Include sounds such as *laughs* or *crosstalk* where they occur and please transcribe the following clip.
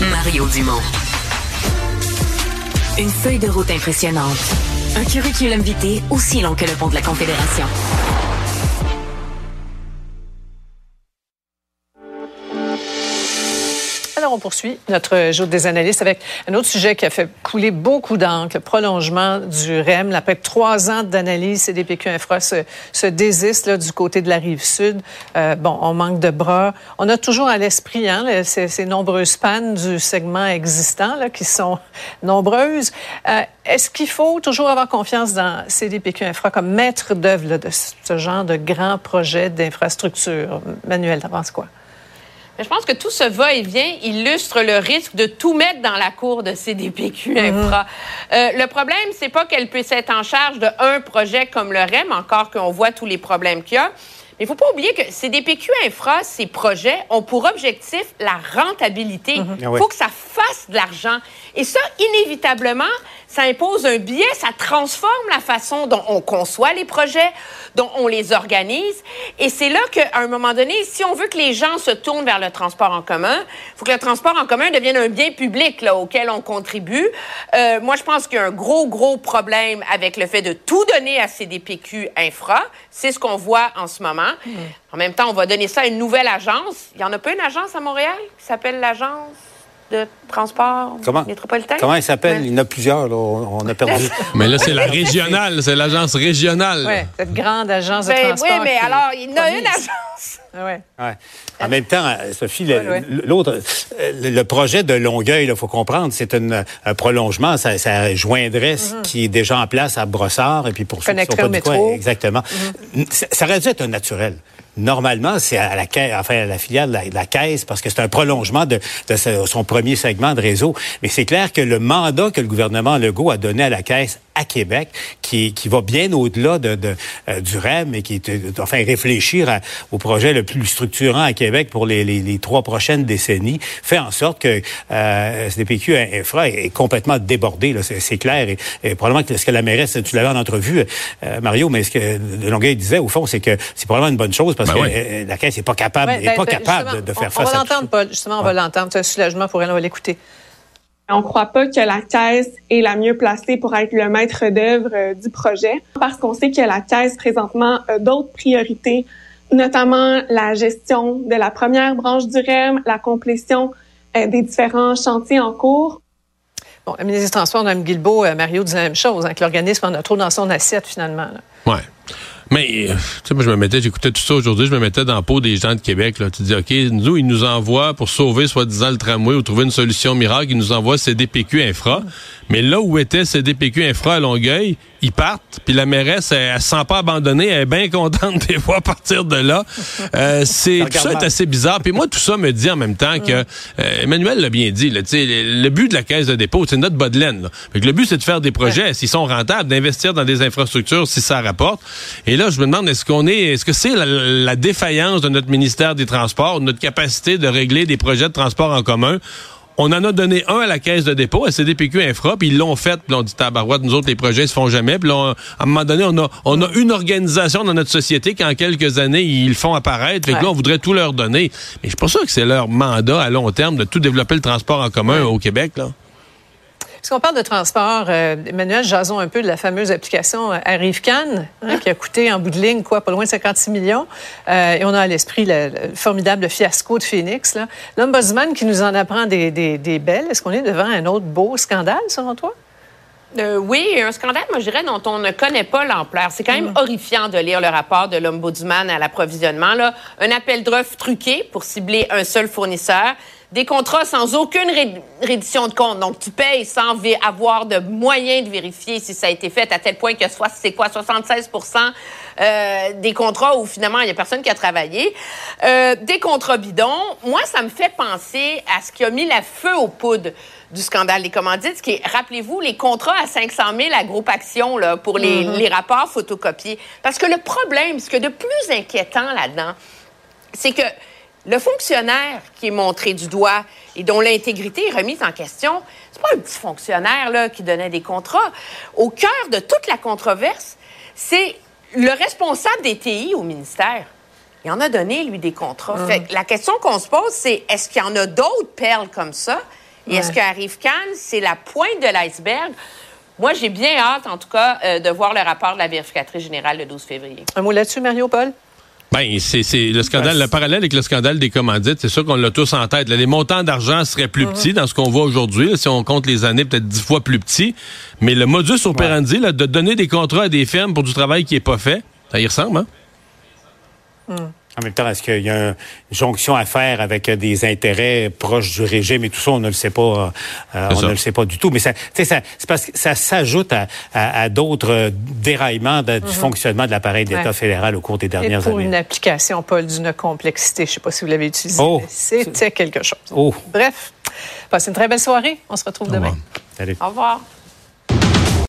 Mario Dumont. Une feuille de route impressionnante. Un curriculum vitae aussi long que le pont de la Confédération. On poursuit notre jour des analystes avec un autre sujet qui a fait couler beaucoup d'encre, le prolongement du REM. Après trois ans d'analyse, CDPQ Infra se, se désiste du côté de la rive sud. Euh, bon, on manque de bras. On a toujours à l'esprit hein, ces, nombreuses pannes du segment existant là, qui sont *laughs* nombreuses. Euh, Est-ce qu'il faut toujours avoir confiance dans CDPQ Infra comme maître d'œuvre de ce genre de grands projets d'infrastructure? Manuel, t'en quoi? Je pense que tout ce va-et-vient illustre le risque de tout mettre dans la cour de CDPQ Infra. Mhm. Euh, le problème, c'est pas qu'elle puisse être en charge de un projet comme le REM, encore qu'on voit tous les problèmes qu'il y a. Mais il faut pas oublier que CDPQ Infra, ces projets ont pour objectif la rentabilité. Il mhm. faut que ça fasse de l'argent. Et ça, inévitablement, ça impose un biais, ça transforme la façon dont on conçoit les projets, dont on les organise. Et c'est là qu'à un moment donné, si on veut que les gens se tournent vers le transport en commun, il faut que le transport en commun devienne un bien public là, auquel on contribue. Euh, moi, je pense qu'il y a un gros, gros problème avec le fait de tout donner à CDPQ Infra. C'est ce qu'on voit en ce moment. Mmh. En même temps, on va donner ça à une nouvelle agence. Il n'y en a pas une agence à Montréal qui s'appelle l'agence de transport comment, métropolitain? Comment il s'appelle? Il y en a plusieurs, On a perdu. *laughs* mais là, c'est la régionale, c'est l'agence régionale. Oui, cette grande agence de ben transport. Oui, mais alors, il y en a une agence. *laughs* Ouais. Ouais. En même temps, Sophie, l'autre, le, projet de Longueuil, il faut comprendre, c'est un prolongement. Ça, ça joindrait ce mm-hmm. qui est déjà en place à Brossard et puis pour ceux qui sont pas du coin, exactement. Mm-hmm. ça, ça aurait dû être un naturel normalement, c'est à la caisse, enfin, à la filiale de la, caisse parce que c'est un prolongement de, son premier segment de réseau. Mais c'est clair que le mandat que le gouvernement Legault a donné à la caisse à Québec, qui, qui va bien au-delà de, de euh, du REM et qui est, enfin, réfléchir au projet le plus structurant à Québec pour les, les, les trois prochaines décennies, fait en sorte que euh, SDPQ Infra est, complètement débordé. C'est clair. Et, probablement que ce que la mairesse, tu l'avais en entrevue, euh, Mario, mais ce que Longueuil disait, au fond, c'est que c'est probablement une bonne chose parce ben que euh, la Caisse n'est pas capable, est pas ben, capable de, faire face à On va l'entendre, Paul. Justement, on va l'entendre. C'est un soulagement pour elle. On va l'écouter. On ne croit pas que la caisse est la mieux placée pour être le maître d'œuvre euh, du projet parce qu'on sait que la caisse présentement a d'autres priorités, notamment la gestion de la première branche du REM, la complétion euh, des différents chantiers en cours. Bon, la ministre des Transports, Mme Guilbeault, Mario disait la même chose, hein, que l'organisme en a trop dans son assiette finalement. Oui. Mais, euh, tu sais, moi, je me mettais, j'écoutais tout ça aujourd'hui, je me mettais dans la peau des gens de Québec, là. Tu dis, OK, nous, ils nous envoient pour sauver, soi-disant, le tramway ou trouver une solution miracle, ils nous envoient CDPQ Infra. Mais là où était CDPQ Infra à Longueuil, ils partent, puis la mairesse, elle, elle se sent pas abandonnée, elle est bien contente de les voir partir de là. Euh, c'est tout ça est assez bizarre. Puis moi, tout ça me dit en même temps que euh, Emmanuel l'a bien dit. Là, le, le but de la caisse de dépôt, c'est notre bas de laine. le but, c'est de faire des projets s'ils sont rentables, d'investir dans des infrastructures si ça rapporte. Et là, je me demande, est-ce qu'on est, est-ce que c'est la, la défaillance de notre ministère des Transports, notre capacité de régler des projets de transport en commun? On en a donné un à la caisse de dépôt, à CDPQ Infra, puis ils l'ont fait, puis on dit tabarouette, nous autres, les projets se font jamais. Puis là, à un moment donné, on a, on a une organisation dans notre société qui, en quelques années, ils le font apparaître. Fait que là, on voudrait tout leur donner. Mais je suis pas sûr que c'est leur mandat à long terme de tout développer le transport en commun au Québec, là. Puisqu'on parle de transport, euh, Emmanuel, jason un peu de la fameuse application euh, Arrive-Can, hein, qui a coûté en bout de ligne, quoi, pas loin de 56 millions. Euh, et on a à l'esprit le, formidable fiasco de Phoenix. L'ombudsman qui nous en apprend des, des, des belles. Est-ce qu'on est devant un autre beau scandale, selon toi? Euh, oui, un scandale, moi je dirais, dont on ne connaît pas l'ampleur. C'est quand même mm. horrifiant de lire le rapport de l'Ombudsman à l'approvisionnement. Un appel d'offres truqué pour cibler un seul fournisseur des contrats sans aucune reddition de compte. Donc, tu payes sans avoir de moyens de vérifier si ça a été fait à tel point que soit c'est quoi 76% euh, des contrats où finalement il y a personne qui a travaillé. Euh, des contrats bidons. Moi, ça me fait penser à ce qui a mis la feu aux poudres du scandale des commandites, qui est, rappelez-vous, les contrats à 500 000 à Groupe Action là, pour les, mm-hmm. les rapports photocopiés. Parce que le problème, ce que de plus inquiétant là-dedans, c'est que le fonctionnaire qui est montré du doigt et dont l'intégrité est remise en question, c'est pas un petit fonctionnaire là, qui donnait des contrats. Au cœur de toute la controverse, c'est le responsable des TI au ministère. Il en a donné, lui, des contrats. Fait la question qu'on se pose, c'est est-ce qu'il y en a d'autres perles comme ça? Et est-ce qu'arrive Cannes, c'est la pointe de l'iceberg? Moi, j'ai bien hâte, en tout cas, euh, de voir le rapport de la vérificatrice générale le 12 février. Un mot là-dessus, Mario Paul? Ben, c'est le scandale, le parallèle avec le scandale des commandites, c'est sûr qu'on l'a tous en tête. les montants d'argent seraient plus petits dans ce qu'on voit aujourd'hui. Si on compte les années, peut-être dix fois plus petits. Mais le modus operandi, là, de donner des contrats à des fermes pour du travail qui est pas fait, ça y ressemble, hein? En même temps, est-ce qu'il y a une jonction à faire avec des intérêts proches du régime et tout ça? On ne le sait pas. Euh, on ne le sait pas du tout. Mais ça, ça c'est parce que ça s'ajoute à, d'autres déraillements du mhm. fonctionnement de l'appareil d'État fédéral au cours des dernières et pour années. une application, Paul, d'une complexité. Je ne sais pas si vous l'avez utilisé. Oh, C'était quelque chose. Oh. Bref, passez une très belle soirée. On se retrouve demain. Salut. Au revoir.